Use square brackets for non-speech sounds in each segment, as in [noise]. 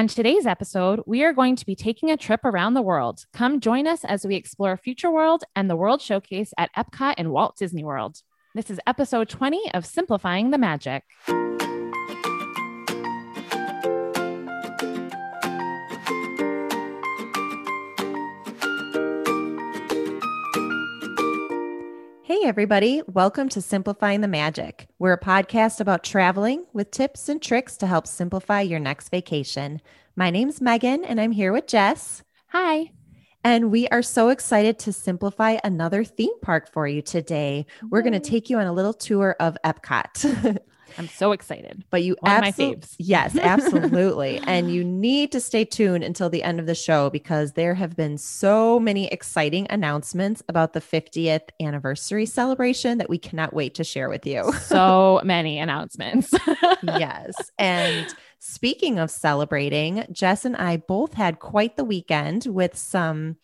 On today's episode, we are going to be taking a trip around the world. Come join us as we explore Future World and the World Showcase at Epcot and Walt Disney World. This is episode 20 of Simplifying the Magic. Hey, everybody. Welcome to Simplifying the Magic. We're a podcast about traveling with tips and tricks to help simplify your next vacation. My name's Megan, and I'm here with Jess. Hi. And we are so excited to simplify another theme park for you today. We're going to take you on a little tour of Epcot. [laughs] I'm so excited. But you One of my faves. Yes, [laughs] absolutely. and you need to stay tuned until the end of the show because there have been so many exciting announcements about the 50th anniversary celebration that we cannot wait to share with you. So [laughs] many announcements. yes. And speaking of celebrating, Jess and I both had quite the weekend with some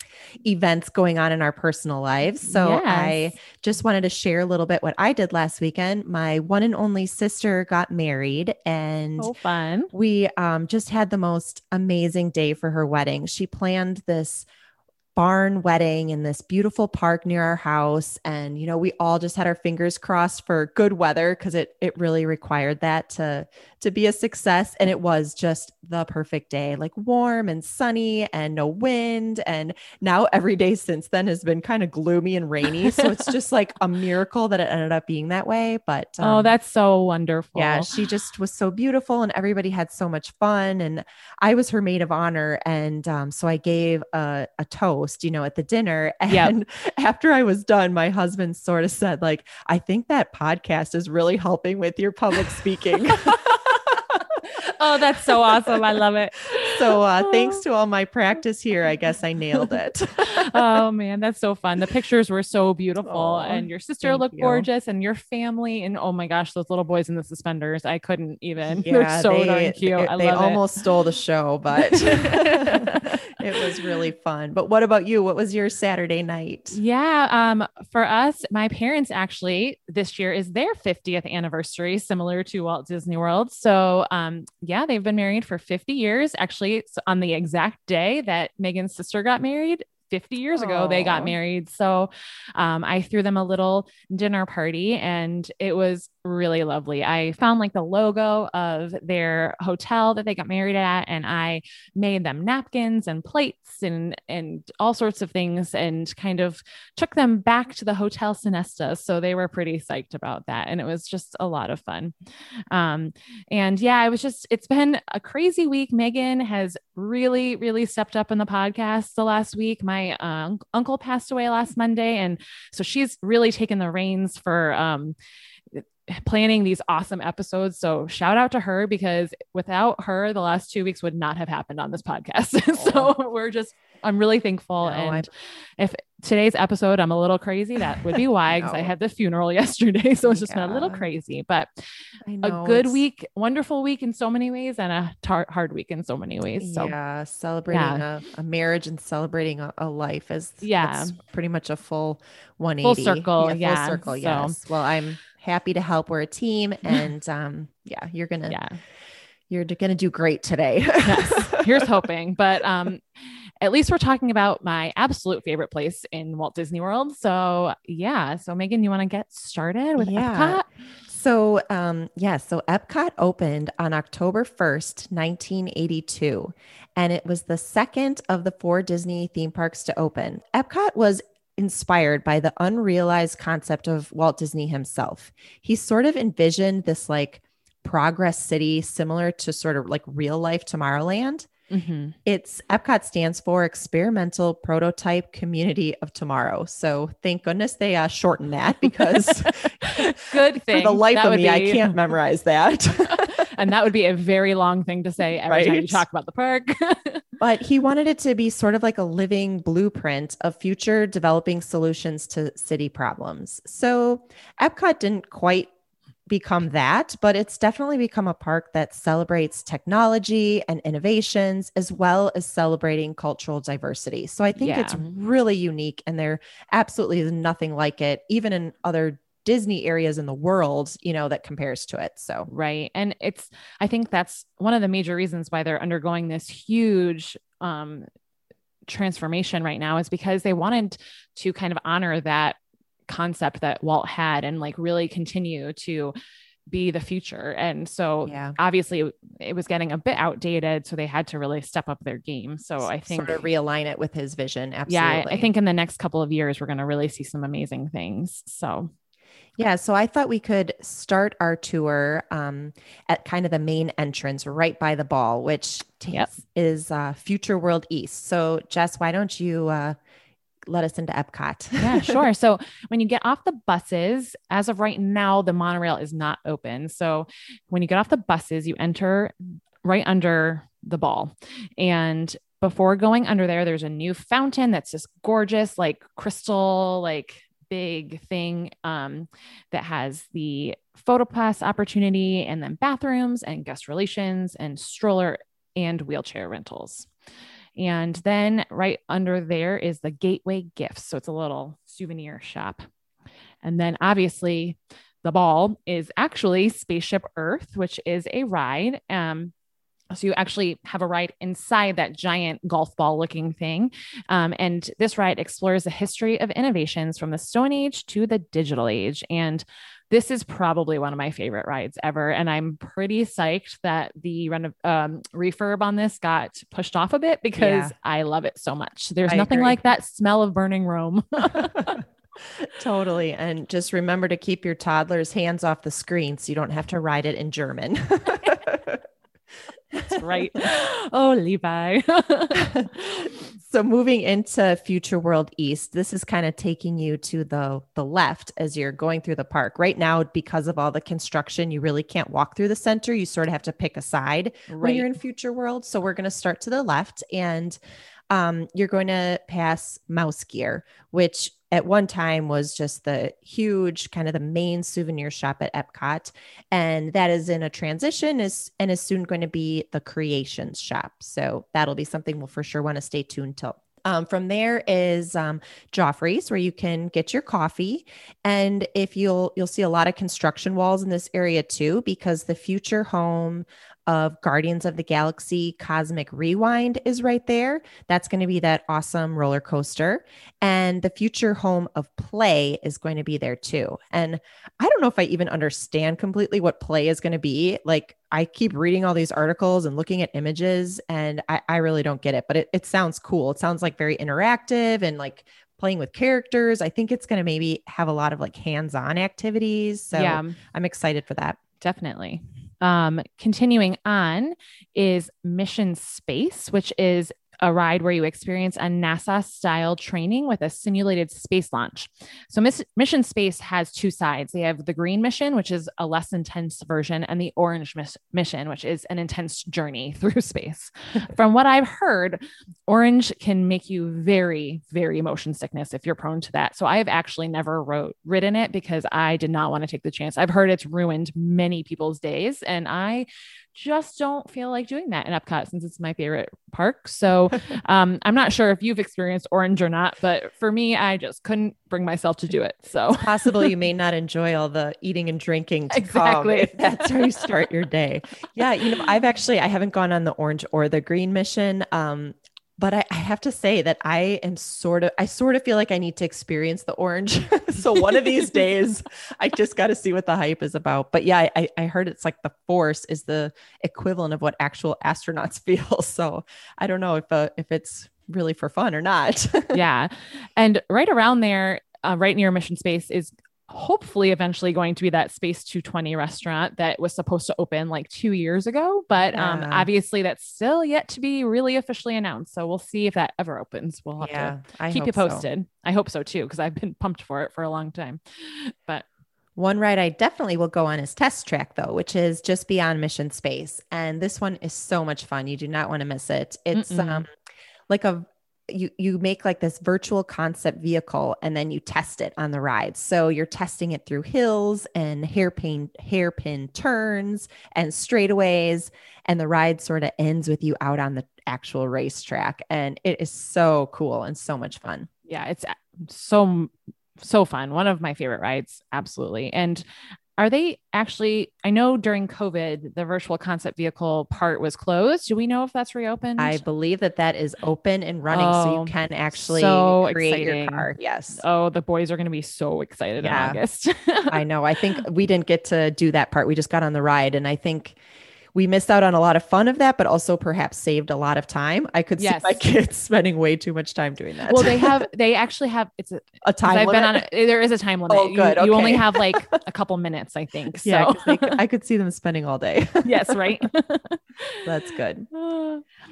events going on in our personal lives. So Yes. I just wanted to share a little bit what I did last weekend. My one and only sister got married and so fun. we um, just had the most amazing day for her wedding. She planned this barn wedding in this beautiful park near our house and you know we all just had our fingers crossed for good weather because it it really required that to to be a success and it was just the perfect day like warm and sunny and no wind and now every day since then has been kind of gloomy and rainy so it's [laughs] just like a miracle that it ended up being that way but oh, um, that's so wonderful. yeah, she just was so beautiful and everybody had so much fun. And I was her maid of honor. And um, so I gave a, a toast, you know, at the dinner. [laughs] Yep. And after I was done, my husband sort of said, like, I think that podcast is really helping with your public speaking. [laughs] oh, that's so awesome. I love it. [laughs] so uh, thanks to all my practice here, I guess I nailed it. oh man, that's so fun. The pictures were so beautiful, Aw, and your sister looked you. gorgeous, and your family, and oh my gosh, those little boys in the suspenders. I couldn't even. Yeah, They're so they, darn cute. it- I they love almost stole the show, but it was really fun. But what about you? What was your Saturday night? Yeah, um, for us, my parents actually this year is their 50th anniversary, similar to Walt Disney World. So, um, yeah, they've been married for 50 years. Actually, it's on the exact day that Megan's sister got married. 50 years ago, they got married. So um, I threw them a little dinner party and it was really lovely. I found like the logo of their hotel that they got married at and I made them napkins and plates and and all sorts of things and kind of took them back to the Hotel Sinesta. So they were pretty psyched about that and it was just a lot of fun. Um, and yeah, I was just, it's been a crazy week. Megan has really, really stepped up in the podcast the last week. My uh, uncle passed away last Monday. And so she's really taken the reins for, um, planning these awesome episodes. So shout out to her because without her, the last two weeks would not have happened on this podcast. [laughs] so we're just, I'm really thankful. No, I'm- and if today's episode, I'm a little crazy, that would be why, [laughs] because I No. had the funeral [laughs] yesterday. So it's just been a little crazy, but I a know, good it's- week, wonderful week in so many ways, and a tar- hard week in so many ways. So yeah, celebrating A, a marriage and celebrating a, a life is Yeah. pretty much a full 180 circle, Yeah, yeah, full circle. so- Yes. Well, I'm happy to help. We're a team, [laughs] and um, yeah, you're gonna yeah, you're gonna do great today. [laughs] yes, here's hoping. But um, at least we're talking about my absolute favorite place in Walt Disney World. So yeah, so Megan, you want to get started with Yeah. Epcot? So, um, yeah, so Epcot opened on October 1st, 1982, and it was the second of the four Disney theme parks to open. Epcot was inspired by the unrealized concept of Walt Disney himself. He sort of envisioned this like progress city similar to sort of like real life Tomorrowland. Mhm. It's Epcot stands for Experimental Prototype Community of Tomorrow. So thank goodness they uh, shortened that because [laughs] Good thing. [laughs] for the life That of me, I can't memorize that. [laughs] and that would be a very long thing to say every time you talk about the park. [laughs] but he wanted it to be sort of like a living blueprint of future developing solutions to city problems. So Epcot didn't quite become that, but it's definitely become a park that celebrates technology and innovations as well as celebrating cultural diversity. So I think it's really unique and there absolutely is nothing like it, even in other Disney areas in the world, you know, that compares to it. So, right. And it's, I think that's one of the major reasons why they're undergoing this huge, um, transformation right now is because they wanted to kind of honor that concept that Walt had and like really continue to be the future. And so yeah. obviously it was getting a bit outdated. So they had to really step up their game. So I think sort of realign it with his vision. Absolutely. Yeah. I think in the next couple of years, we're going to really see some amazing things. So yeah, so I thought we could start our tour um, at kind of the main entrance right by the ball, which yep. is uh, Future World East. So, Jess, why don't you uh, let us into Epcot. yeah, [laughs] sure. So when you get off the buses, as of right now, the monorail is not open. So when you get off the buses, you enter right under the ball. And before going under there, there's a new fountain that's just gorgeous, like crystal, like big thing um, that has the photo pass opportunity and then bathrooms and guest relations and stroller and wheelchair rentals. And then right under there is the Gateway Gifts. So it's a little souvenir shop. And then obviously the ball is actually Spaceship Earth, which is a ride. Um, so you actually have a ride inside that giant golf ball looking thing. Um, and this ride explores the history of innovations from the Stone Age to the digital age. And this is probably one of my favorite rides ever. And I'm pretty psyched that the reno- um, refurb on this got pushed off a bit because yeah. I love it so much. There's I nothing agree. like that smell of burning Rome. [laughs] totally. And just remember to keep your toddler's hands off the screen so you don't have to ride it in German. [laughs] That's right. [laughs] oh, Levi. [laughs] so moving into Future World East, this is kind of taking you to the the left as you're going through the park. Right now, because of all the construction, you really can't walk through the center. You sort of have to pick a side right. when you're in Future World. So we're going to start to the left and um, you're going to pass Mouse Gear, which at one time was just the huge kind of the main souvenir shop at Epcot. And that is in a transition is and is soon going to be the creations shop. So that'll be something we'll for sure want to stay tuned till. Um, from there is um, Joffrey's, where you can get your coffee, and if you'll you'll see a lot of construction walls in this area too, because the future home of Guardians of the Galaxy Cosmic Rewind is right there. That's going to be that awesome roller coaster. And the future home of play is going to be there too. And I don't know if I even understand completely what play is going to be. Like, I keep reading all these articles and looking at images, and I, I really don't get it, but it, it sounds cool. It sounds like very interactive and like playing with characters. I think it's going to maybe have a lot of like hands on activities. So yeah. I'm excited for that. Definitely. Um, continuing on is Mission Space, which is a ride where you experience a NASA style training with a simulated space launch. So, Miss- Mission Space has two sides. They have the green mission, which is a less intense version, and the orange miss- mission, which is an intense journey [laughs] through space. From what I've heard, orange can make you very, very motion sickness if you're prone to that. So, I have actually never wrote, ridden it because I did not want to take the chance. I've heard it's ruined many people's days, and I just don't feel like doing that in Epcot since it's my favorite park. So [laughs] um, I'm not sure if you've experienced orange or not, but for me, I just couldn't bring myself to do it. So it's possible you may [laughs] not enjoy all the eating and drinking exactly. if that's how you start your day. Yeah, you know, I've actually I haven't gone on the orange or the green mission. Um, but I, I, have to say that I am sort of, I sort of feel like I need to experience the orange. [laughs] so one of these days, [laughs] I just got to see what the hype is about. But yeah, I, I heard it's like the force is the equivalent of what actual astronauts [laughs] feel. So I don't know if uh, if it's really for fun or not. yeah, and right around there, uh, right near Mission Space, is hopefully eventually going to be that space 220 restaurant that was supposed to open like two years ago but um obviously that's still yet to be really officially announced so we'll see if that ever opens we'll have yeah, to I keep you posted so. i hope so too because i've been pumped for it for a long time but one ride I definitely will go on is Test Track, though, which is just beyond Mission Space. And this one is so much fun. You do not want to miss it. It's um like a you you make like this virtual concept vehicle and then you test it on the ride. So you're testing it through hills and hairpin hairpin turns and straightaways and the ride sort of ends with you out on the actual racetrack and it is so cool and so much fun. Yeah, it's uh, so so fun. One of my favorite rides, absolutely. And are they actually? I know during COVID, the virtual concept vehicle part was closed. Do we know if that's reopened? I believe that that is open and running, oh, so you oh, can actually so create exciting. your car. Yes. Oh, the boys are going to be so excited yeah. in August. [laughs] I know. I think we didn't get to do that part. We just got on the ride, and I think we missed out on a lot of fun of that, but also perhaps saved a lot of time. I could yes. see my kids [laughs] spending way too much time doing that. Well, they have, [laughs] they actually have, it's a, a time I've limit. been on, a, there is a time limit. Oh, good. You, you only have like [laughs] a couple minutes, I think. So yeah, I could see them spending all day. yes, right. That's good.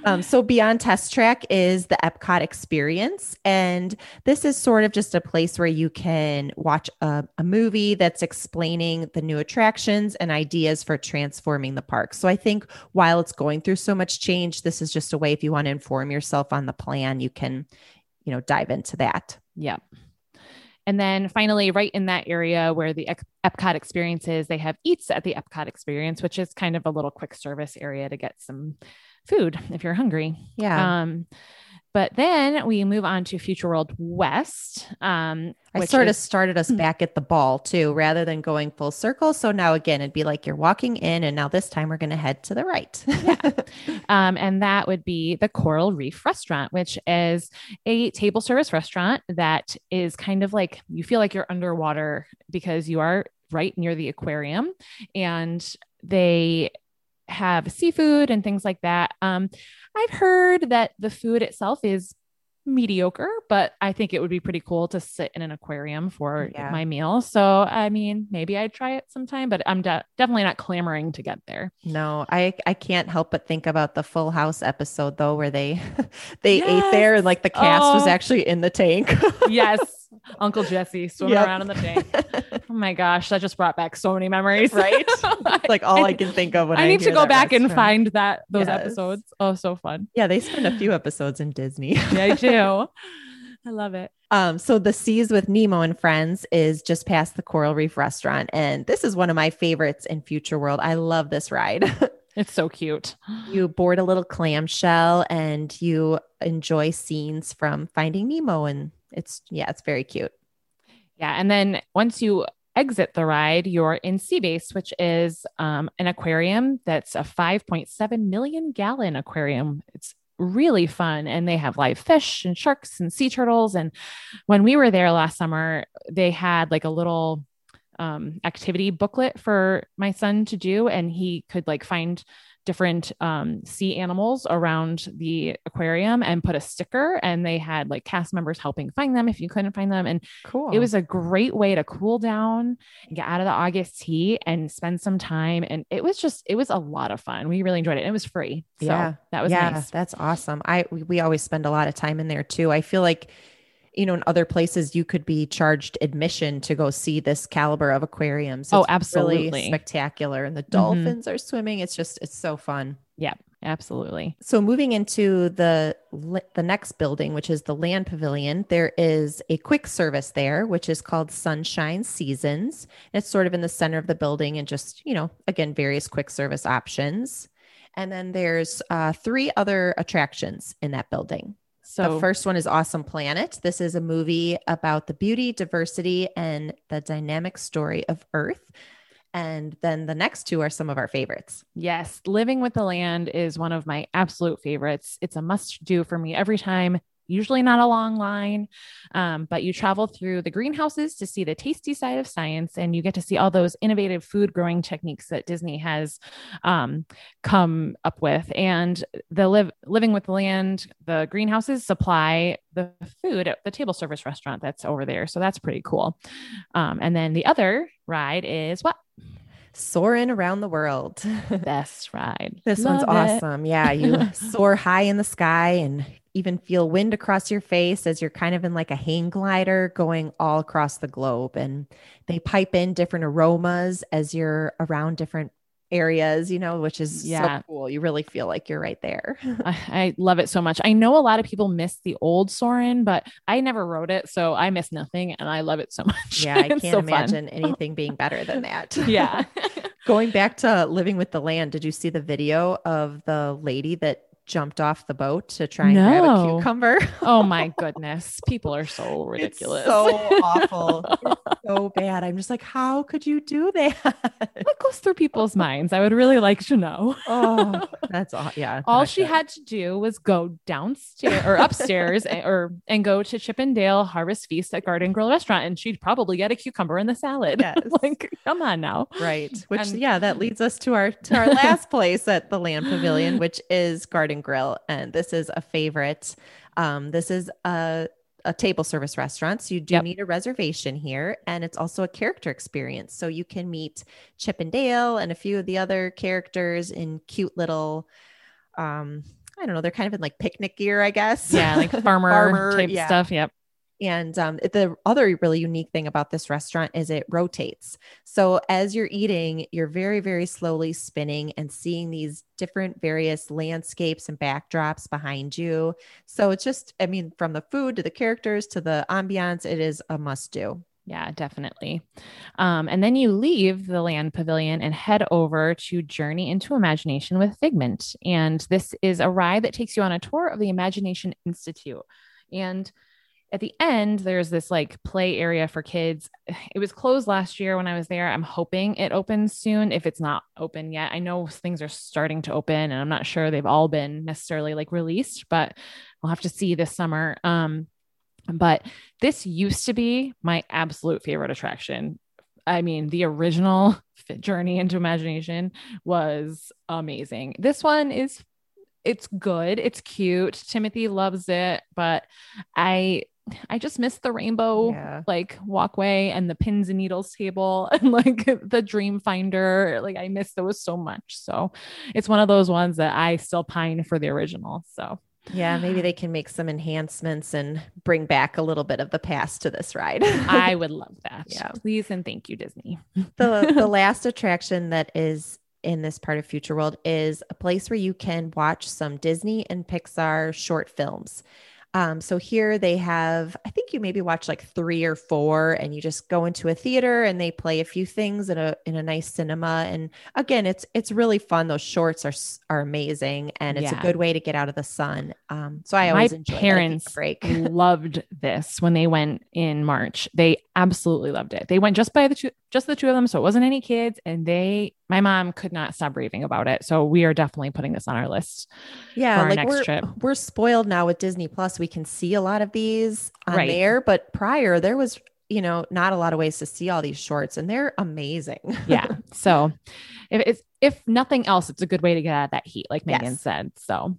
Um, so beyond test track is the Epcot experience. And this is sort of just a place where you can watch a, a movie that's explaining the new attractions and ideas for transforming the park. So I think while it's going through so much change, this is just a way if you want to inform yourself on the plan, you can, you know, dive into that. Yeah. And then finally, right in that area where the Epcot experience is, they have Eats at the Epcot experience, which is kind of a little quick service area to get some food if you're hungry. Yeah. Um, but then we move on to Future World West. Um, I sort is- of started us hmm. back at the ball too, rather than going full circle. So now again, it'd be like you're walking in, and now this time we're going to head to the right. yeah. [laughs] Um, and that would be the Coral Reef Restaurant, which is a table service restaurant that is kind of like you feel like you're underwater because you are right near the aquarium. And they have seafood and things like that. Um, I've heard that the food itself is mediocre, but I think it would be pretty cool to sit in an aquarium for yeah. my meal. So, I mean, maybe I'd try it sometime, but I'm de- definitely not clamoring to get there. No, I I can't help but think about the Full House episode though, where they [laughs] they yes. ate there and like the cast oh. was actually in the tank. [laughs] yes. Uncle Jesse swimming yep. around in the tank. [laughs] oh my gosh, that just brought back so many memories. Right? [laughs] [laughs] like all I, I, can think of when I, I need to go back restaurant. and find that those yes. episodes. Oh, so fun. Yeah, they spend a few episodes in Disney. [laughs] yeah, I do. I love it. Um, so the Seas with Nemo and Friends is just past the Coral Reef restaurant. And this is one of my favorites in Future World. I love this ride. It's so cute. You board a little clamshell and you enjoy scenes from Finding Nemo and it's yeah, it's very cute. Yeah, and then once you exit the ride, you're in Sea Base, which is um, an aquarium that's a 5.7 million gallon aquarium. It's really fun and they have live fish and sharks and sea turtles and when we were there last summer they had like a little um, activity booklet for my son to do and he could like find different um, sea animals around the aquarium and put a sticker and they had like cast members helping find them if you couldn't find them. And cool. it was a great way to cool down and get out of the august heat and spend some time. And it was just it was a lot of fun. We really enjoyed it. And it was free. So yeah. that was yeah. nice. that's awesome. I we, we always spend a lot of time in there too. I feel like you know, in other places you could be charged admission to go see this caliber of aquariums. Oh, it's oh, absolutely. Really spectacular. And the mm-hmm. dolphins mm-hmm. are swimming. It's just, it's so fun. Yeah, absolutely. So moving into the the next building, which is the Land Pavilion, there is a quick service there, which is called Sunshine Seasons. It's sort of in the center of the building, and just you know, again, various quick service options. And then there's uh, three other attractions in that building. So the first one is Awesome Planet. This is a movie about the beauty, diversity, and the dynamic story of Earth. And then the next two are some of our favorites. Yes. Living with the Land is one of my absolute favorites. It's a must do for me every time usually not a long line, um, but you travel through the greenhouses to see the tasty side of science and you get to see all those innovative food growing techniques that Disney has um, come up with. And the live living with the land, the greenhouses supply the food at the table service restaurant that's over there. So that's pretty cool. Um, and then the other ride is what? Soaring around the world. [laughs] Best ride. This Love one's it. awesome. Yeah, you [laughs] soar high in the sky and even feel wind across your face as you're kind of in like a hang glider going all across the globe. And they pipe in different aromas as you're around different areas, you know, which is yeah. so cool. You really feel like you're right there. [laughs] I, I, love it so much. I know a lot of people miss the old Soarin', but I never wrote it, so I miss nothing, and I love it so [laughs] much. Yeah, I can't so imagine [laughs] anything being better than that. yeah. Going back to living with the land, did you see the video of the lady that jumped off the boat to try and grab a cucumber. [laughs] Oh my goodness. People are so [laughs] ridiculous. It's so awful. It's [laughs] so bad. I'm just like, how could you do that? what goes through people's minds? I would really like to know. oh, that's all. Yeah. All she good. had to do was go downstairs or upstairs and, or and go to Chip 'n' Dale Harvest Feast at Garden Grill restaurant and she'd probably get a cucumber in the salad. Yes. like, come on now. Right. Which And- yeah, that leads us to our to our last place at the Land Pavilion, which is Garden Grill. And this is a favorite. Um, this is a a table service restaurant. So you do Yep. need a reservation here. And it's also a character experience. So you can meet Chip and Dale and a few of the other characters in cute little um, I don't know, they're kind of in like picnic gear, I guess. Yeah, like [laughs] farmer, Farmer, type yeah. stuff. Yep. And um, the other really unique thing about this restaurant is it rotates. So as you're eating, you're very, very slowly spinning and seeing these different various landscapes and backdrops behind you. So it's just, I mean, from the food to the characters to the ambiance, it is a must do. Yeah, definitely. Um, and then you leave the land pavilion and head over to Journey into Imagination with Figment. And this is a ride that takes you on a tour of the Imagination Institute. And at the end, there's this like play area for kids. [sighs] It was closed last year when I was there. I'm hoping it opens soon if it's not open yet. I know things are starting to open and I'm not sure they've all been necessarily like released, but we'll have to see this summer. Um, but this used to be my absolute favorite attraction. I mean, the original [laughs] Journey into Imagination was amazing. This one is it's good, it's cute. Timothy loves it, but I I just miss the rainbow Yeah. like walkway and the pins and needles table [laughs] and like the dream finder. Like I miss those so much. So it's one of those ones that I still pine for the original. So Yeah, maybe they can make some enhancements and bring back a little bit of the past to this ride. I [laughs] would love that. Yeah. Please and thank you, Disney. the [laughs] the last attraction that is in this part of Future World is a place where you can watch some Disney and Pixar short films. Um, so here they have, I think you maybe watch like three or four, and you just go into a theater and they play a few things in a in a nice cinema. And again, it's it's really fun. Those shorts are are amazing, and it's Yeah. a good way to get out of the sun. Um, so I My always enjoy that. I take a parents break. [laughs] loved this when they went in March. They absolutely loved it. They went just by the two, just the two of them, so it wasn't any kids, and they. My mom could not stop raving about it. So we are definitely putting this on our list. yeah our like next we're, trip. we're spoiled now with disney plus we can see a lot of these on Right. there but prior there was you know not a lot of ways to see all these shorts and they're amazing [laughs] Yeah. so if it's if nothing else, it's a good way to get out of that heat, like Megan Yes. said. So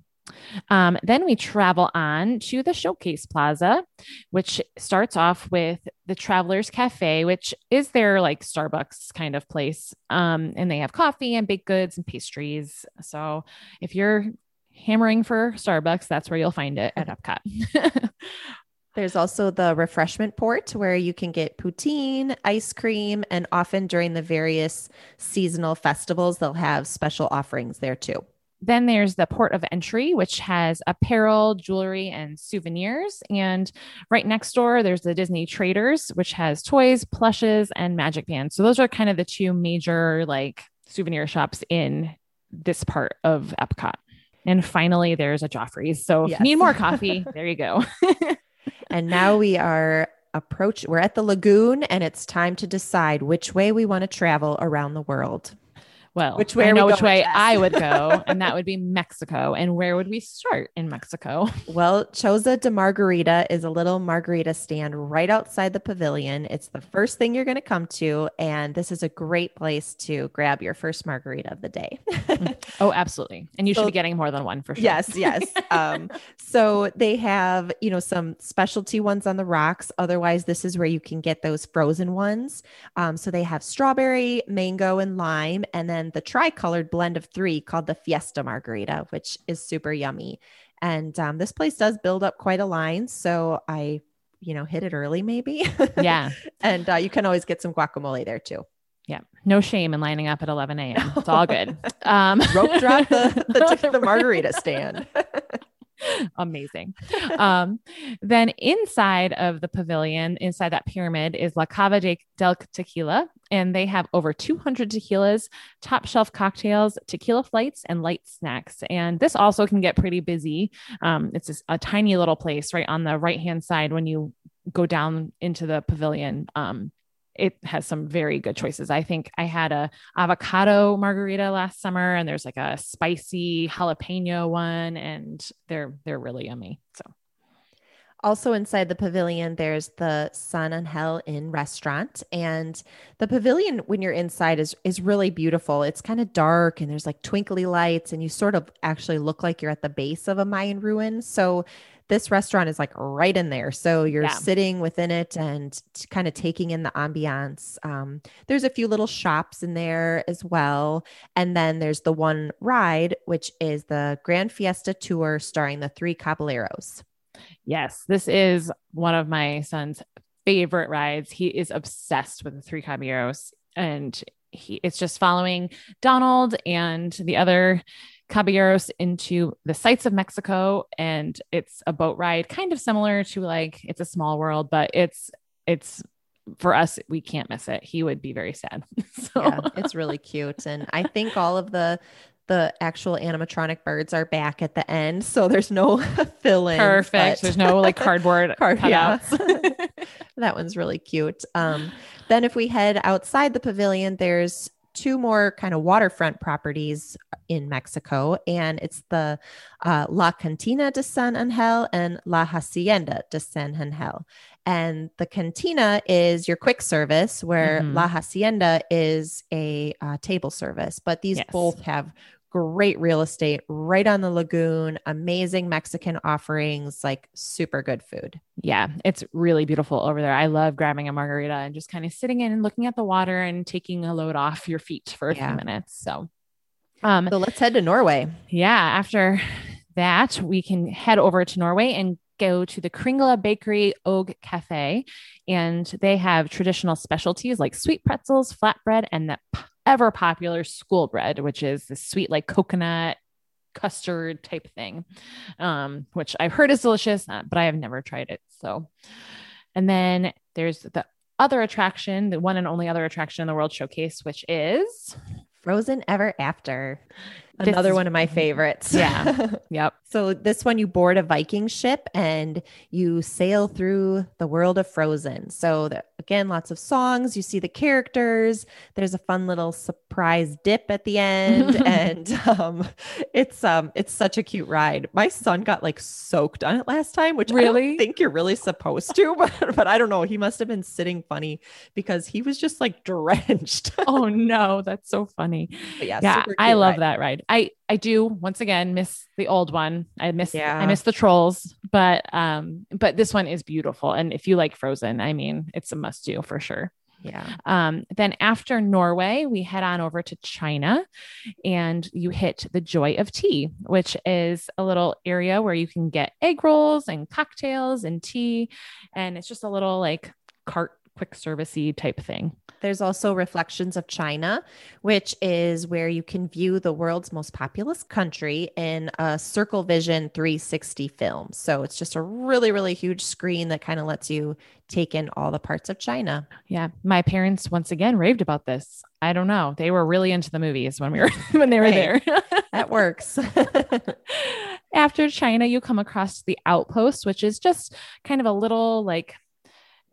um, then we travel on to the Showcase Plaza, which starts off with the Travelers Cafe, which is their like Starbucks kind of place. Um, and they have coffee and baked goods and pastries. So if you're hammering for Starbucks, that's where you'll find it at Epcot. [laughs] there's also the refreshment port where you can get poutine ice cream and often during the various seasonal festivals they'll have special offerings there too Then there's the port of entry, which has apparel, jewelry, and souvenirs. And right next door, there's the Disney Traders, which has toys, plushes, and magic bands. So those are kind of the two major like souvenir shops in this part of Epcot. And finally, there's a Joffrey's. So if Yes. you need more [laughs] coffee, there you go. and now we are approach we're at the lagoon and it's time to decide which way we want to travel around the world Well, Which way I know which way? I would go, [laughs] and that would be Mexico. And where would we start in Mexico? Well, Choza de Margarita is a little margarita stand right outside the pavilion. It's the first thing you're going to come to, and this is a great place to grab your first margarita of the day. Oh, absolutely. And you should be getting more than one for sure. yes, yes. [laughs] Um, so they have, you know, some specialty ones on the rocks. Otherwise, this is where you can get those frozen ones. Um, so they have strawberry, mango, and lime, and then the tri-colored blend of three called the Fiesta Margarita, which is super yummy. And um, this place does build up quite a line, so I, you know, hit it early maybe. [laughs] Yeah. and uh, you can always get some guacamole there too. Yeah. No shame in lining up at 11 a.m. It's all good. [laughs] Um, Rope drop the, [laughs] the, the margarita stand. [laughs] Amazing. um, then inside of the pavilion, inside that pyramid, is La Cava de, del Tequila, and they have over 200 tequilas, top shelf cocktails, tequila flights, and light snacks. And this also can get pretty busy. Um, it's a tiny little place right on the right hand side when you go down into the pavilion. Um, it has some very good choices. I think I had a avocado margarita last summer and there's like a spicy jalapeno one and they're they're really yummy. So also inside the pavilion there's the San Angel Inn restaurant and the pavilion when you're inside is is really beautiful. It's kind of dark and there's like twinkly lights and you sort of actually look like you're at the base of a Mayan ruin. So this restaurant is like right in there. So you're yeah. sitting within it and kind of taking in the ambiance. Um, there's a few little shops in there as well. And then there's the one ride, which is the Grand Fiesta Tour starring the three Caballeros. Yes, this is one of my son's favorite rides. He is obsessed with the three Caballeros and he it's just following Donald and the other caballeros into the sights of Mexico. And it's a boat ride, kind of similar to like it's a small world, but it's it's for us, we can't miss it. He would be very sad. [laughs] so yeah, it's really cute. And I think all of the the actual animatronic birds are back at the end. So there's no [laughs] fill in. Perfect. But... There's no like cardboard [laughs] Card, cutouts. Yeah. that one's really cute. Um, then if we head outside the pavilion, there's two more kind of waterfront properties in Mexico, and it's the uh, La Cantina de San Angel and La Hacienda de San Angel. And the cantina is your quick service, where mm-hmm. La Hacienda is a uh, table service. But these yes. both have great real estate right on the lagoon, amazing Mexican offerings, like super good food. Yeah, it's really beautiful over there. I love grabbing a margarita and just kind of sitting in and looking at the water and taking a load off your feet for a yeah. few minutes. So, um, so let's head to Norway. Yeah, after that, we can head over to Norway and go to the Kringla Bakery Og Cafe, and they have traditional specialties like sweet pretzels, flatbread, and the ever popular school bread, which is the sweet, like coconut custard type thing, um, which I've heard is delicious, uh, but I have never tried it. So, and then there's the other attraction, the one and only other attraction in the World Showcase, which is Frozen Ever After. Another one of my favorites. Yeah. [laughs] yep. So this one you board a Viking ship and you sail through the world of Frozen. So the, again, lots of songs. You see the characters. There's a fun little surprise dip at the end, [laughs] and um, it's um it's such a cute ride. My son got like soaked on it last time, which really? I don't think you're really supposed to, [laughs] but but I don't know. He must have been sitting funny because he was just like drenched. oh no, that's so funny. But yeah, yeah, I love ride. that ride. I I do once again miss the old one. I miss yeah. I miss the trolls, but um but this one is beautiful and if you like Frozen, I mean, it's a must do for sure. Yeah. Um, then after Norway, we head on over to China and you hit the Joy of Tea, which is a little area where you can get egg rolls and cocktails and tea. And it's just a little like cart quick servicey type thing. There's also Reflections of China, which is where you can view the world's most populous country in a Circle Vision 360 film. So it's just a really, really huge screen that kind of lets you take in all the parts of China. Yeah. My parents once again raved about this. I don't know. They were really into the movies when we were [laughs] when they were hey, there. [laughs] that works. After China, you come across the outpost, which is just kind of a little like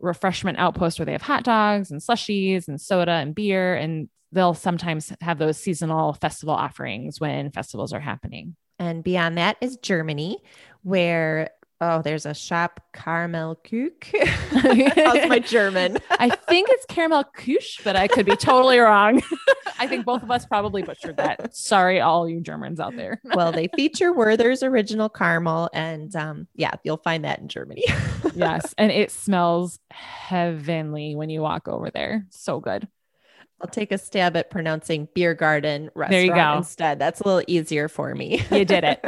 refreshment outpost where they have hot dogs and slushies and soda and beer. And they'll sometimes have those seasonal festival offerings when festivals are happening. And beyond that is Germany, where Oh, there's a shop Caramel Cook. How's [laughs] my German? I think it's Caramel Kush, but I could be totally wrong. [laughs] I think both of us probably butchered that. Sorry, all you Germans out there. well, they feature Werther's original caramel, and um, yeah, you'll find that in Germany. [laughs] yes, and it smells heavenly when you walk over there. So good. I'll take a stab at pronouncing Biergarten restaurant there you go. instead. That's a little easier for me. You did it.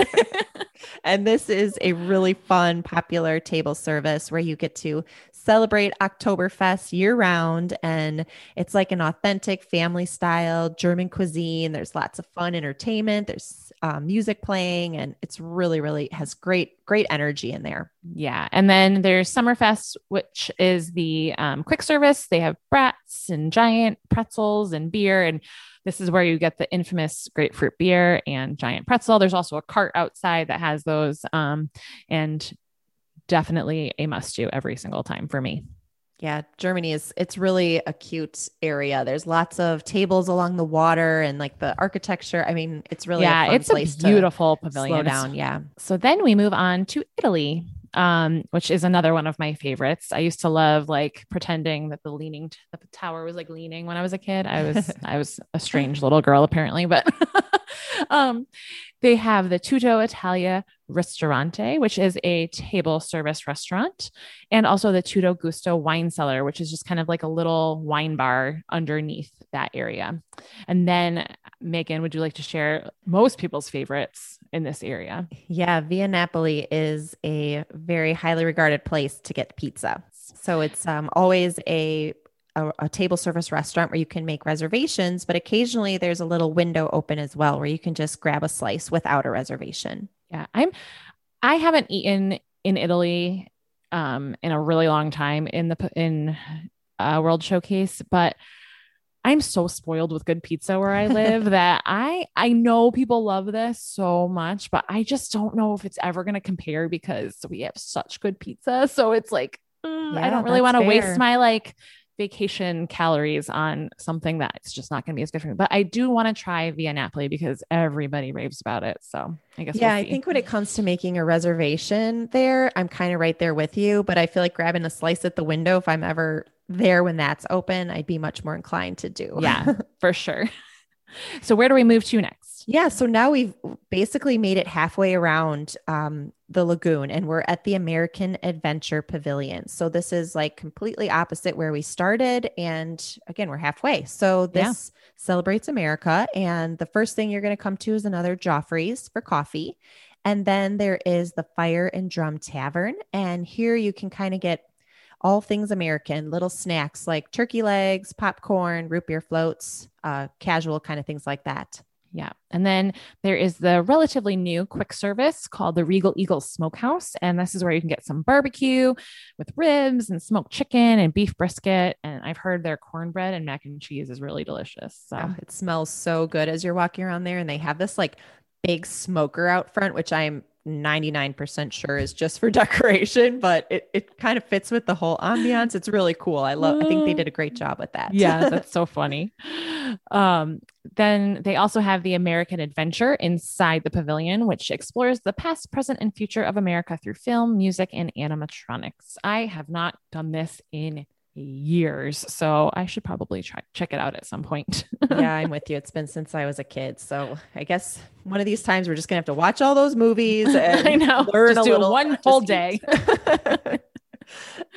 And this is a really fun, popular table service where you get to celebrate Oktoberfest year round. And it's like an authentic family style German cuisine. There's lots of fun entertainment, there's um, music playing, and it's really, really has great, great energy in there. Yeah. And then there's Sommerfest, which is the um, quick service. They have brats and giant pretzels and beer. And this is where you get the infamous grapefruit beer and giant pretzel. There's also a cart outside that has those. Um, and definitely a must do every single time for me. Yeah, Germany is it's really a cute area. There's lots of tables along the water and like the architecture. I mean, it's really yeah, a it's a beautiful pavilion. Slow down, yeah. So then we move on to Italy, um, which is another one of my favorites. I used to love like pretending that the leaning t- the tower was like leaning when I was a kid. I was [laughs] I was a strange little girl apparently, but [laughs] um, they have the Tutto Italia Ristorante, which is a table service restaurant, and also the Tutto Gusto wine cellar, which is just kind of like a little wine bar underneath that area. And then, Megan, would you like to share most people's favorites in this area? Yeah, Via Napoli is a very highly regarded place to get pizza. So it's um, always a a, a, table service restaurant where you can make reservations, but occasionally there's a little window open as well where you can just grab a slice without a reservation. Yeah, I'm. I haven't eaten in Italy um, in a really long time in the in uh, World Showcase, but I'm so spoiled with good pizza where I [laughs] live that I I know people love this so much, but I just don't know if it's ever going to compare because we have such good pizza. So it's like mm, yeah, I don't really want to waste my like vacation calories on something that's just not going to be as good for me. But I do want to try Via Napoli because everybody raves about it. So I guess. Yeah, we'll I think when it comes to making a reservation there, I'm kind of right there with you. But I feel like grabbing a slice at the window, if I'm ever there when that's open, I'd be much more inclined to do. Yeah, [laughs] for sure. So where do we move to next? Yeah, so now we've basically made it halfway around um, the lagoon and we're at the American Adventure Pavilion. So this is like completely opposite where we started. And again, we're halfway. So this yeah. celebrates America. And the first thing you're going to come to is another Joffrey's for coffee. And then there is the Fire and Drum Tavern. And here you can kind of get all things American, little snacks like turkey legs, popcorn, root beer floats, uh, casual kind of things like that. Yeah. And then there is the relatively new quick service called the Regal Eagle Smokehouse. And this is where you can get some barbecue with ribs and smoked chicken and beef brisket. And I've heard their cornbread and mac and cheese is really delicious. So oh, it smells so good as you're walking around there. And they have this like big smoker out front, which I'm 99% sure is just for [laughs] decoration, but it, it kind of fits with the whole ambiance. It's really cool. I love, I think they did a great job with that. yeah, [laughs] that's so funny. Um, then they also have the American Adventure inside the pavilion, which explores the past, present, and future of America through film, music, and animatronics. I have not done this in years. So I should probably try check it out at some point. yeah, I'm [laughs] with you. It's been since I was a kid. So I guess one of these times we're just gonna have to watch all those movies [laughs] and I know learn just a little one whole day. [laughs]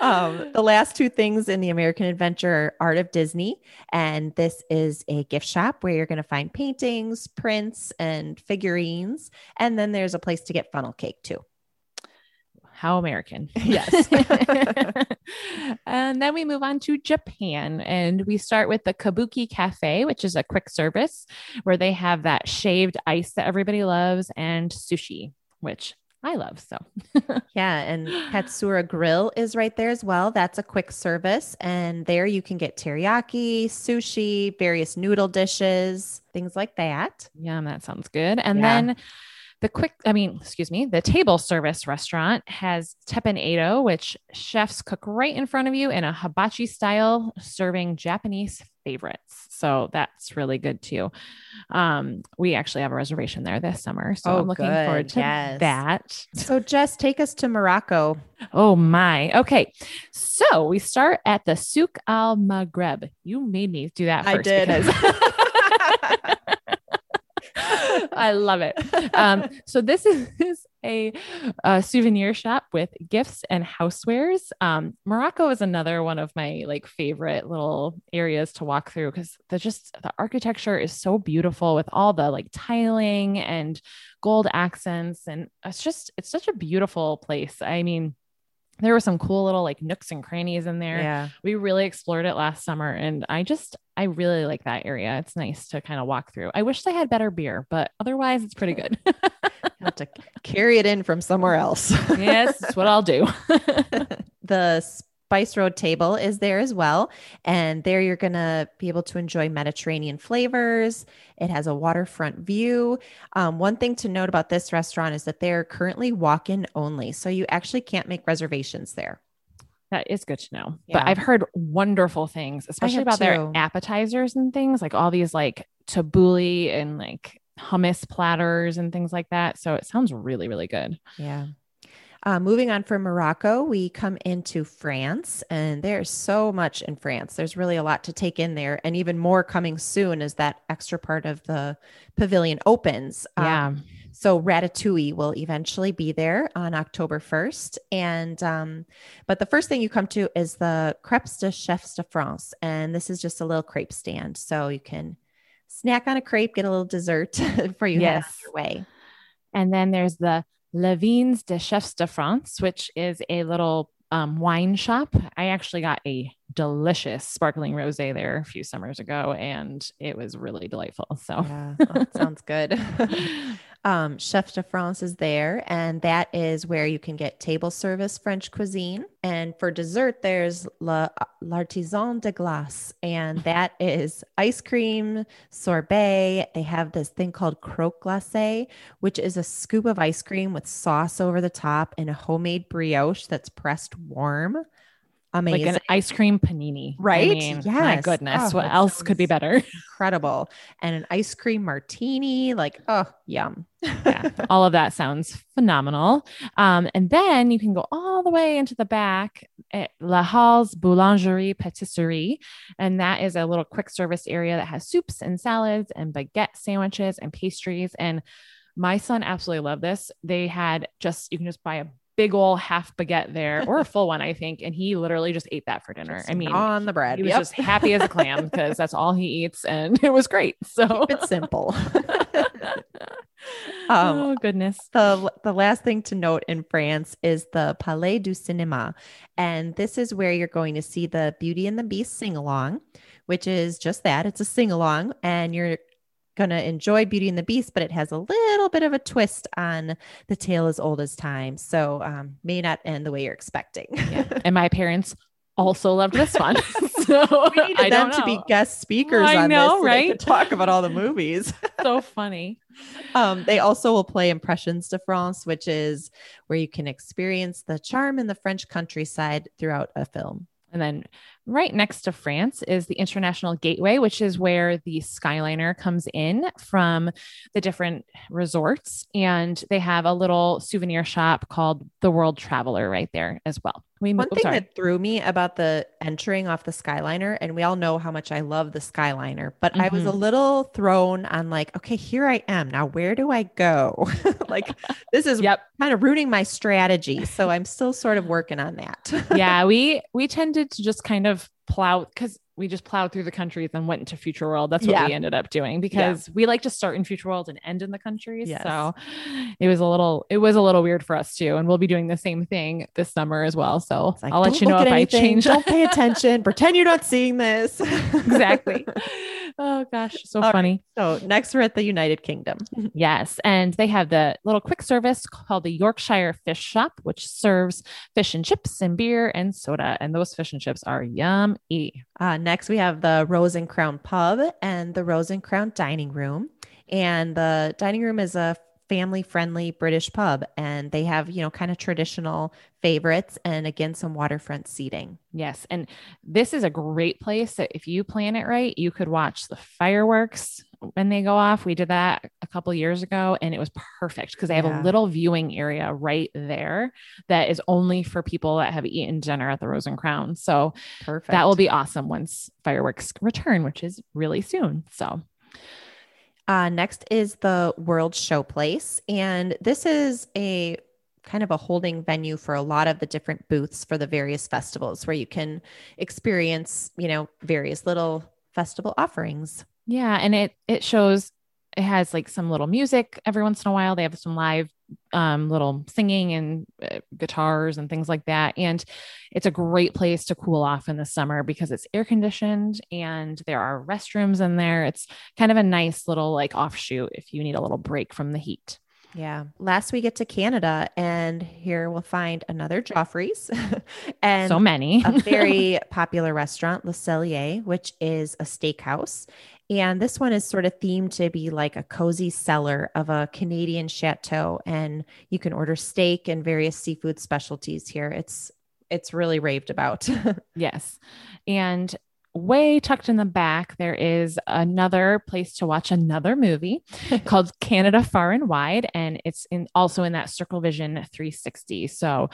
um, the last two things in the American Adventure are Art of Disney. And this is a gift shop where you're going to find paintings, prints, and figurines. And then there's a place to get funnel cake too. How American. [laughs] Yes. [laughs] and then we move on to Japan and we start with the Kabuki Cafe, which is a quick service where they have that shaved ice that everybody loves and sushi, which I love. So, [laughs] yeah. And Katsura Grill is right there as well. That's a quick service. And there you can get teriyaki, sushi, various noodle dishes, things like that. Yeah, that sounds good. And yeah. then the quick, I mean, excuse me, the table service restaurant has Teppan Edo, which chefs cook right in front of you in a hibachi style, serving Japanese favorites. So that's really good too. Um, we actually have a reservation there this summer. So oh, I'm looking good. forward to yes. that. So just take us to Morocco. Oh my. Okay. So we start at the Souk al Maghreb. You made me do that first. I did. Because [laughs] [laughs] [laughs] I love it. Um, so [laughs] this is a, a, souvenir shop with gifts and housewares. Um, Morocco is another one of my like favorite little areas to walk through because the just the architecture is so beautiful with all the like tiling and gold accents, and it's just it's such a beautiful place. I mean there were some cool little like nooks and crannies in there. Yeah. We really explored it last summer and I just I really like that area. It's nice to kind of walk through. I wish they had better beer, but otherwise it's pretty good. [laughs] have to carry it in from somewhere else. yes, that's what I'll do. [laughs] the Spice Road table is there as well. And there you're going to be able to enjoy Mediterranean flavors. It has a waterfront view. Um, one thing to note about this restaurant is that they're currently walk in only. So you actually can't make reservations there. That is good to know. Yeah. But I've heard wonderful things, especially about too. their appetizers and things like all these like tabbouleh and like hummus platters and things like that. So it sounds really, really good. Yeah. Uh, moving on from Morocco, we come into France, and there's so much in France. There's really a lot to take in there, and even more coming soon as that extra part of the pavilion opens. Um, yeah. Um, so Ratatouille will eventually be there on October 1st. And, um, but the first thing you come to is the Crepes de Chefs de France. And this is just a little crepe stand. So you can snack on a crepe, get a little dessert [laughs] before you yes. head on your way. And then there's the Les Vins de Chefs de France, which is a little um, wine shop. I actually got a delicious sparkling rosé there a few summers ago, and it was really delightful. So, yeah, oh, sounds good. [laughs] Um, Chef de France is there, and that is where you can get table service French cuisine. And for dessert, there's La, L'Artisan de Glace, and [laughs] that is ice cream, sorbet. They have this thing called croque glacé, which is a scoop of ice cream with sauce over the top and a homemade brioche that's pressed warm. Amazing. Like an ice cream panini. Right? I mean, yes. My goodness. Oh, what else could be better? [laughs] Incredible. And an ice cream martini. Like, oh, yum. yeah. All of that sounds phenomenal. Um, and then you can go all the way into the back at La Halles Boulangerie Patisserie. And that is a little quick service area that has soups and salads and baguette sandwiches and pastries. And my son absolutely loved this. They had just, you can just buy a big old half baguette there or a [laughs] full one, I think. And he literally just ate that for dinner. Just I mean, on the bread. He was yep. just happy as a clam [laughs] because that's all he eats. And [laughs] it was great. So it's simple. um, oh goodness. The the last thing to note in France is the Palais du Cinéma, and this is where you're going to see the Beauty and the Beast sing along, which is just that. It's a sing along, and you're going to enjoy Beauty and the Beast, but it has a little bit of a twist on the tale as old as time. So um, may not end the way you're expecting. yeah. [laughs] And my parents also loved this one. [laughs] [laughs] so we needed them to be guest speakers I on know, this so right? talk about all the movies. so funny. Um, they also will play Impressions de France, which is where you can experience the charm in the French countryside throughout a film. And then right next to France is the International Gateway, which is where the Skyliner comes in from the different resorts. And they have a little souvenir shop called the World Traveler right there as well. We, One thing that threw me about the entering off the Skyliner, and we all know how much I love the Skyliner, but mm-hmm. I was a mm-hmm. little thrown on like, okay, here I am. Now, where do I go? [laughs] like, this is yep. kind of ruining my strategy. So I'm still sort of working on that. [laughs] yeah, we we tended to just kind of plow because we just plowed through the countries and went into future world. That's what yeah. we ended up doing because yeah. we like to start in future world and end in the countries yes. so it was a little it was a little weird for us too. And we'll be doing the same thing this summer as well. So like, i'll let you know if anything, i change don't pay [laughs] attention. Pretend you're not seeing this. Exactly. [laughs] Oh gosh. So All funny. Right. so next we're at the united kingdom. [laughs] Yes. And they have the little quick service called the yorkshire fish shop which serves fish and chips and beer and soda. And those fish and chips are yummy. Uh, next, we have the Rose and Crown Pub and the Rose and Crown Dining Room. And the dining room is a family friendly British pub and they have, you know, kind of traditional favorites and again some waterfront seating. Yes, and this is a great place that if you plan it right, you could watch the fireworks when they go off. We did that a couple years ago and it was perfect because they have yeah. a little viewing area right there that is only for people that have eaten dinner at the Rose and Crown. So perfect. That will be awesome once fireworks return, which is really soon. So Uh, next is the World Showplace. And this is a kind of a holding venue for a lot of the different booths for the various festivals where you can experience, you know, various little festival offerings. Yeah. And it, it shows, it has like some little music every once in a while. They have some live um, little singing and uh, guitars and things like that. And it's a great place to cool off in the summer because it's air conditioned and there are restrooms in there. It's kind of a nice little like offshoot if you need a little break from the heat. Yeah. Last we get to Canada, and here we'll find another Joffrey's [laughs] and so many. a [laughs] very popular restaurant, Le Cellier, which is a steakhouse. And this one is sort of themed to be like a cozy cellar of a Canadian chateau. And you can order steak and various seafood specialties here. It's it's really raved about. [laughs] yes. And way tucked in the back, there is another place to watch another movie [laughs] called Canada Far and Wide. And it's in also in that Circle Vision 360. So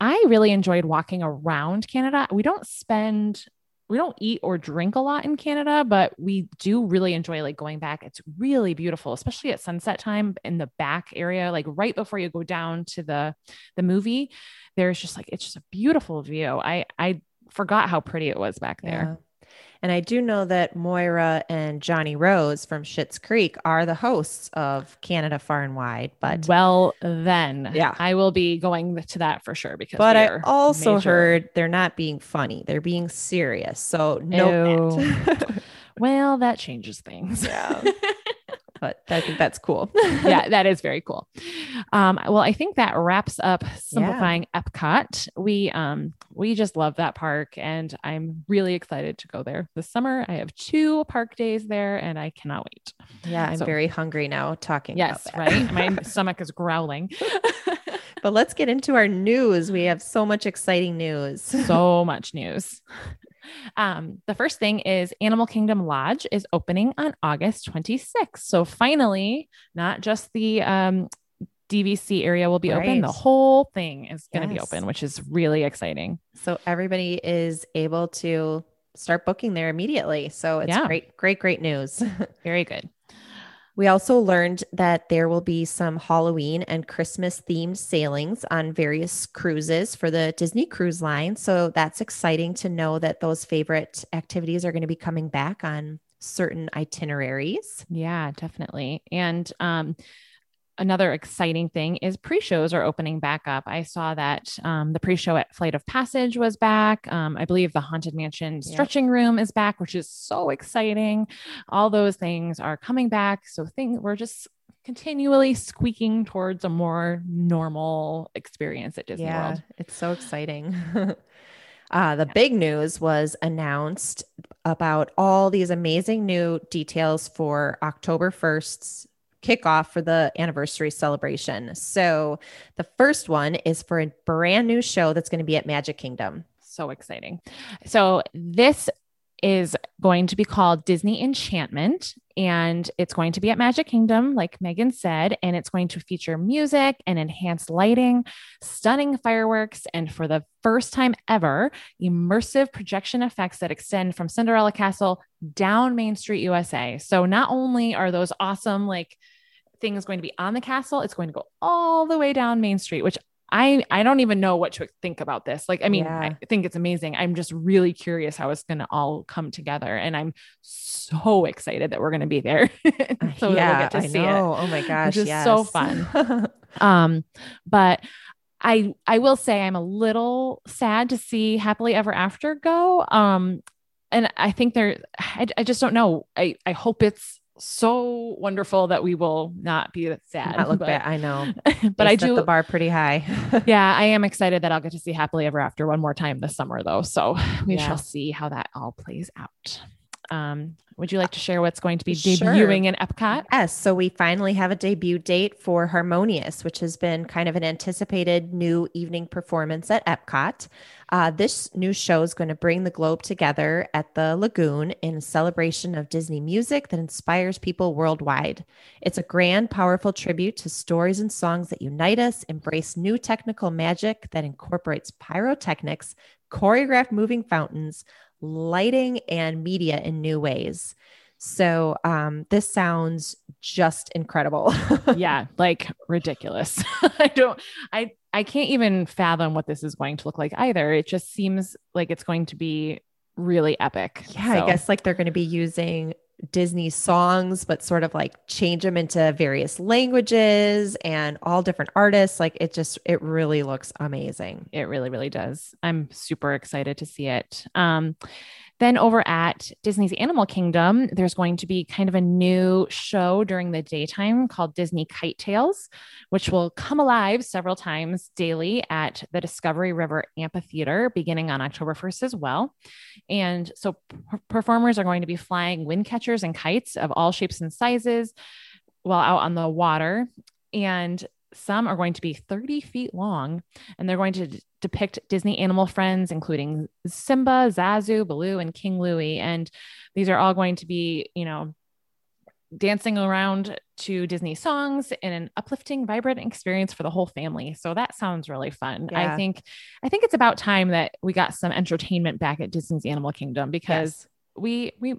I really enjoyed walking around Canada. We don't spend we don't eat or drink a lot in Canada, but we do really enjoy like going back. It's really beautiful, especially at sunset time in the back area, like right before you go down to the the movie. There's just like it's just a beautiful view. I I forgot how pretty it was back there. And I do know that Moira and Johnny Rose from Schitt's Creek are the hosts of Canada Far and Wide. But well, then yeah, I will be going to that for sure because. But I also major. heard they're not being funny; they're being serious. So no. [laughs] well, that changes things. Yeah. [laughs] but I think that's cool. [laughs] yeah, that is very cool. Um, well, I think that wraps up simplifying yeah. Epcot. We um we just love that park, and I'm really excited to go there this summer. I have two park days there, and I cannot wait. Yeah, I'm so, very hungry now talking. Yes, right. My [laughs] stomach is growling. but let's get into our news. We have so much exciting news. So much news. [laughs] Um, the first thing is Animal Kingdom Lodge is opening on August 26th. So finally, not just the um, DVC area will be right. open. The whole thing is going to yes. be open, which is really exciting. So everybody is able to start booking there immediately. So it's yeah. great, great, great news. [laughs] Very good. We also learned that there will be some Halloween and Christmas themed sailings on various cruises for the Disney Cruise Line. So that's exciting to know that those favorite activities are going to be coming back on certain itineraries. Yeah, definitely. And um, another exciting thing is pre-shows are opening back up. I saw that um, the pre-show at Flight of Passage was back. Um, I believe the Haunted Mansion stretching room is back, which is so exciting. All those things are coming back. So thing we're just continually squeaking towards a more normal experience at Disney yeah, World. It's so exciting. [laughs] Uh, the big news was announced about all these amazing new details for October 1st's kickoff for the anniversary celebration. So the first one is for a brand new show that's going to be at Magic Kingdom. So exciting. So this is going to be called Disney Enchantment. And it's going to be at Magic Kingdom, like Megan said, and it's going to feature music and enhanced lighting, stunning fireworks, and for the first time ever, immersive projection effects that extend from Cinderella Castle down Main Street, USA. So not only are those awesome, like, things going to be on the castle, it's going to go all the way down Main Street, which I I don't even know what to think about this. Like, I mean, yeah. I think it's amazing. I'm just really curious how it's going to all come together, and I'm so excited that we're going to be there. [laughs] so yeah, we'll I know. It, oh my gosh, is yes. so fun. [laughs] um, but I I will say I'm a little sad to see Happily Ever After go. Um, and I think there, I, I just don't know. I I hope it's so wonderful that we will not be sad. Not look but, bad. I know, [laughs] but I do the bar pretty high. [laughs] yeah, I am excited that I'll get to see Happily Ever After one more time this summer, though. So [sighs] we yeah. shall see how that all plays out. Um, would you like to share what's going to be debuting sure. in Epcot? Yes. So we finally have a debut date for Harmonious, which has been kind of an anticipated new evening performance at Epcot. Uh, this new show is going to bring the globe together at the Lagoon in celebration of Disney music that inspires people worldwide. It's a grand, powerful tribute to stories and songs that unite us, embrace new technical magic that incorporates pyrotechnics, choreographed moving fountains, lighting, and media in new ways. So um, this sounds just incredible. [laughs] yeah, like ridiculous. [laughs] I don't, I, I can't even fathom what this is going to look like either. It just seems like it's going to be really epic. Yeah, so. I guess like they're going to be using Disney songs, but sort of like change them into various languages and all different artists. Like it just, it really looks amazing. It really, really does. I'm super excited to see it. Um, then over at Disney's Animal Kingdom, there's going to be kind of a new show during the daytime called Disney KiteTails, which will come alive several times daily at the Discovery River Amphitheater beginning on October 1st as well. And so performers are going to be flying wind catchers and kites of all shapes and sizes while out on the water. And some are going to be 30 feet long and they're going to d- depict Disney animal friends, including Simba, Zazu, Baloo, and King Louie. And these are all going to be, you know, dancing around to Disney songs in an uplifting, vibrant experience for the whole family. So that sounds really fun. Yeah. I think I think it's about time that we got some entertainment back at Disney's Animal Kingdom because yes. we we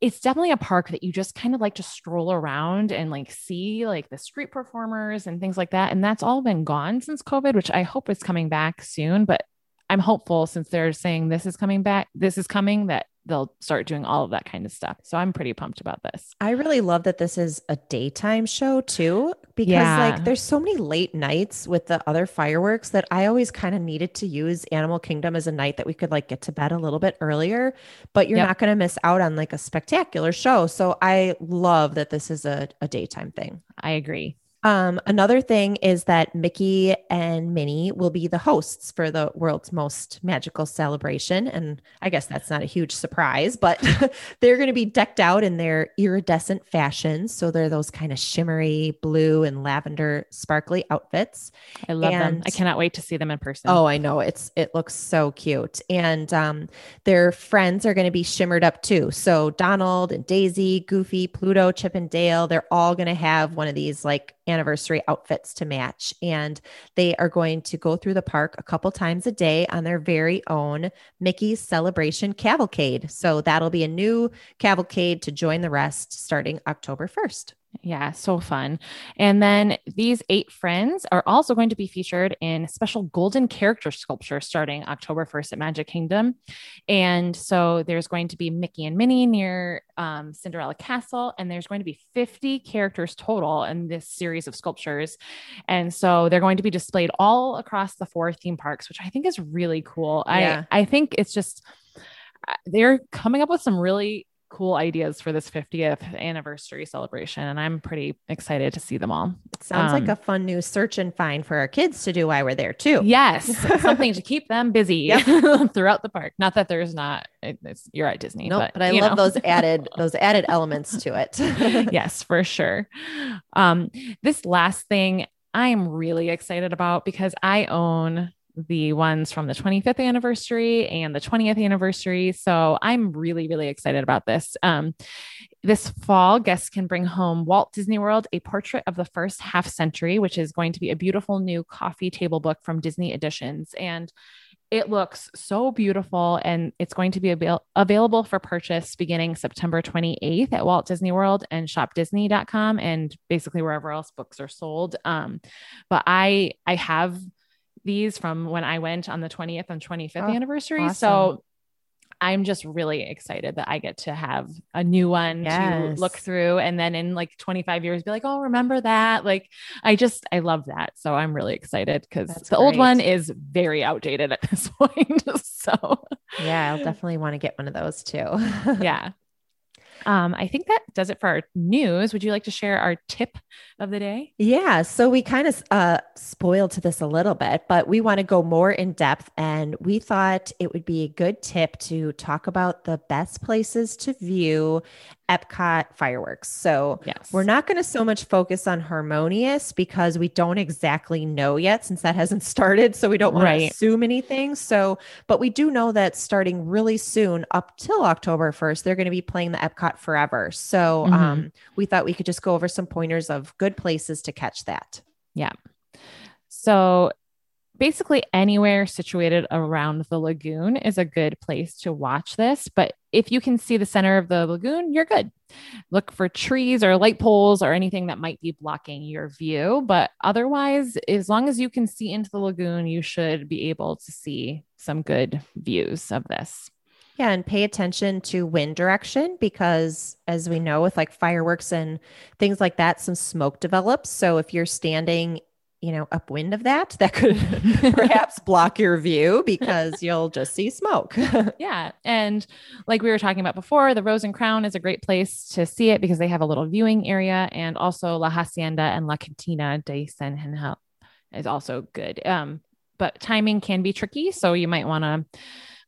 it's definitely a park that you just kind of like to stroll around and like see like the street performers and things like that. And that's all been gone since COVID, which I hope is coming back soon. But I'm hopeful since they're saying this is coming back, this is coming, that they'll start doing all of that kind of stuff. So I'm pretty pumped about this. I really love that this is a daytime show too, because yeah. like there's so many late nights with the other fireworks that I always kind of needed to use Animal Kingdom as a night that we could like get to bed a little bit earlier, but you're yep. not going to miss out on like a spectacular show. So I love that this is a, a daytime thing. I agree. Um, another thing is that Mickey and Minnie will be the hosts for the world's most magical celebration. And I guess that's not a huge surprise, but [laughs] they're going to be decked out in their iridescent fashions. So they're those kind of shimmery blue and lavender sparkly outfits. I love and, them. I cannot wait to see them in person. Oh, I know. It's it looks so cute. And um, their friends are going to be shimmered up too. So Donald and Daisy, Goofy, Pluto, Chip 'n' Dale, they're all going to have one of these like anniversary outfits to match. And they are going to go through the park a couple times a day on their very own Mickey's Celebration Cavalcade. So that'll be a new cavalcade to join the rest starting October 1st. Yeah, so fun. And then these eight friends are also going to be featured in special golden character sculpture starting October 1st at Magic Kingdom. And so there's going to be Mickey and Minnie near um, Cinderella Castle, and there's going to be 50 characters total in this series of sculptures. And so they're going to be displayed all across the four theme parks, which I think is really cool. Yeah. I, I think it's just, uh, they're coming up with some really cool ideas for this 50th anniversary celebration and i'm pretty excited to see them all. Sounds um, like a fun new search and find for our kids to do while we're there too. Yes [laughs] something to keep them busy [laughs] throughout the park. Not that there's not you're at disney nope, but, but i love know. those [laughs] added those added elements to it. Yes for sure. Um this last thing i'm really excited about because i own the ones from the 25th anniversary and the 20th anniversary. So I'm really, really excited about this. Um, this fall, guests can bring home Walt Disney World, a portrait of the first half century, which is going to be a beautiful new coffee table book from Disney Editions. And it looks so beautiful and it's going to be avail- available for purchase beginning September 28th at Walt Disney World and shopdisney.com and basically wherever else books are sold. Um, but I I have these from when I went on the 20th and 25th oh, anniversary. Awesome. So I'm just really excited that I get to have a new one yes. to look through and then in like 25 years be like, "Oh, remember that?" Like I just I love that. So I'm really excited cuz the great. old one is very outdated at [laughs] this point. [laughs] so Yeah, I'll definitely want to get one of those too. [laughs] yeah. Um, I think that does it for our news. Would you like to share our tip of the day? Yeah. So we kind of uh, spoiled to this a little bit, but we want to go more in depth. And we thought it would be a good tip to talk about the best places to view Epcot fireworks. So yes. we're not going to so much focus on Harmonious because we don't exactly know yet since that [laughs] hasn't started. So we don't want right. to assume anything. So, but we do know that starting really soon up till October 1st, they're going to be playing the Epcot forever. So mm-hmm. um, we thought we could just go over some pointers of good places to catch that. Yeah. So basically anywhere situated around the lagoon is a good place to watch this. But if you can see the center of the lagoon, you're good. Look for trees or light poles or anything that might be blocking your view. But otherwise, as long as you can see into the lagoon, you should be able to see some good views of this. Yeah, and pay attention to wind direction because, as we know, with like fireworks and things like that, some smoke develops. So if you're standing, you know, upwind of that, that could [laughs] perhaps block your view because you'll just see smoke. [laughs] yeah. And like we were talking about before, the Rose and Crown is a great place to see it because they have a little viewing area. And also La Hacienda and La Cantina de San Angel is also good. Um, but timing can be tricky. So you might want to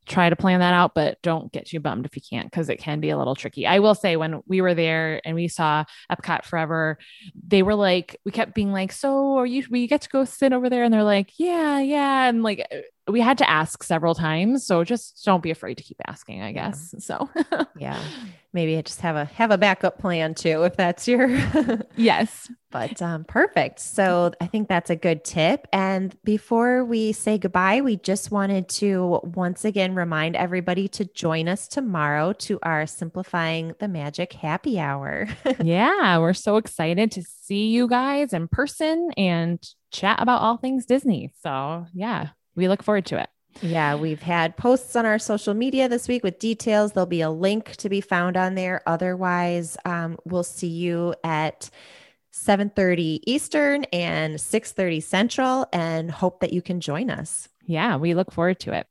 try to plan that out, but don't get too bummed if you can't because it can be a little tricky. I will say when we were there and we saw Epcot Forever, they were like, we kept being like, "So are you? We get to go sit over there?" And they're like, "Yeah, yeah," and like we had to ask several times. So just don't be afraid to keep asking, I guess. Yeah. So [laughs] yeah, maybe just have a have a backup plan too if that's your [laughs] yes. But um, perfect. So I think that's a good tip. And before we say goodbye, we just wanted to once again remind everybody to join us tomorrow to our Simplifying the Magic Happy Hour. [laughs] yeah, we're so excited to see you guys in person and chat about all things Disney. So yeah, we look forward to it. Yeah, we've had posts on our social media this week with details. There'll be a link to be found on there. Otherwise, um, we'll see you at 7:30 Eastern and 6:30 Central and hope that you can join us. Yeah, we look forward to it.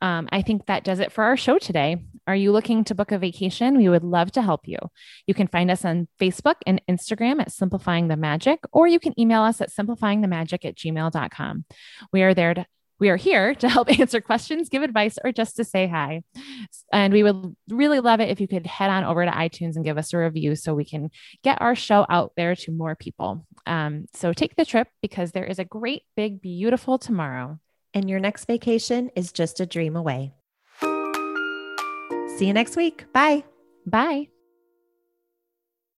Um, I think that does it for our show today. Are you looking to book a vacation? We would love to help you. You can find us on Facebook and Instagram at Simplifying the Magic, or you can email us at simplifyingthemagic at gmail.com. We are there to we are here to help [laughs] answer questions, give advice, or just to say hi. And we would really love it if you could head on over to iTunes and give us a review so we can get our show out there to more people. Um, so take the trip because there is a great, big, beautiful tomorrow. And your next vacation is just a dream away. See you next week. Bye. Bye.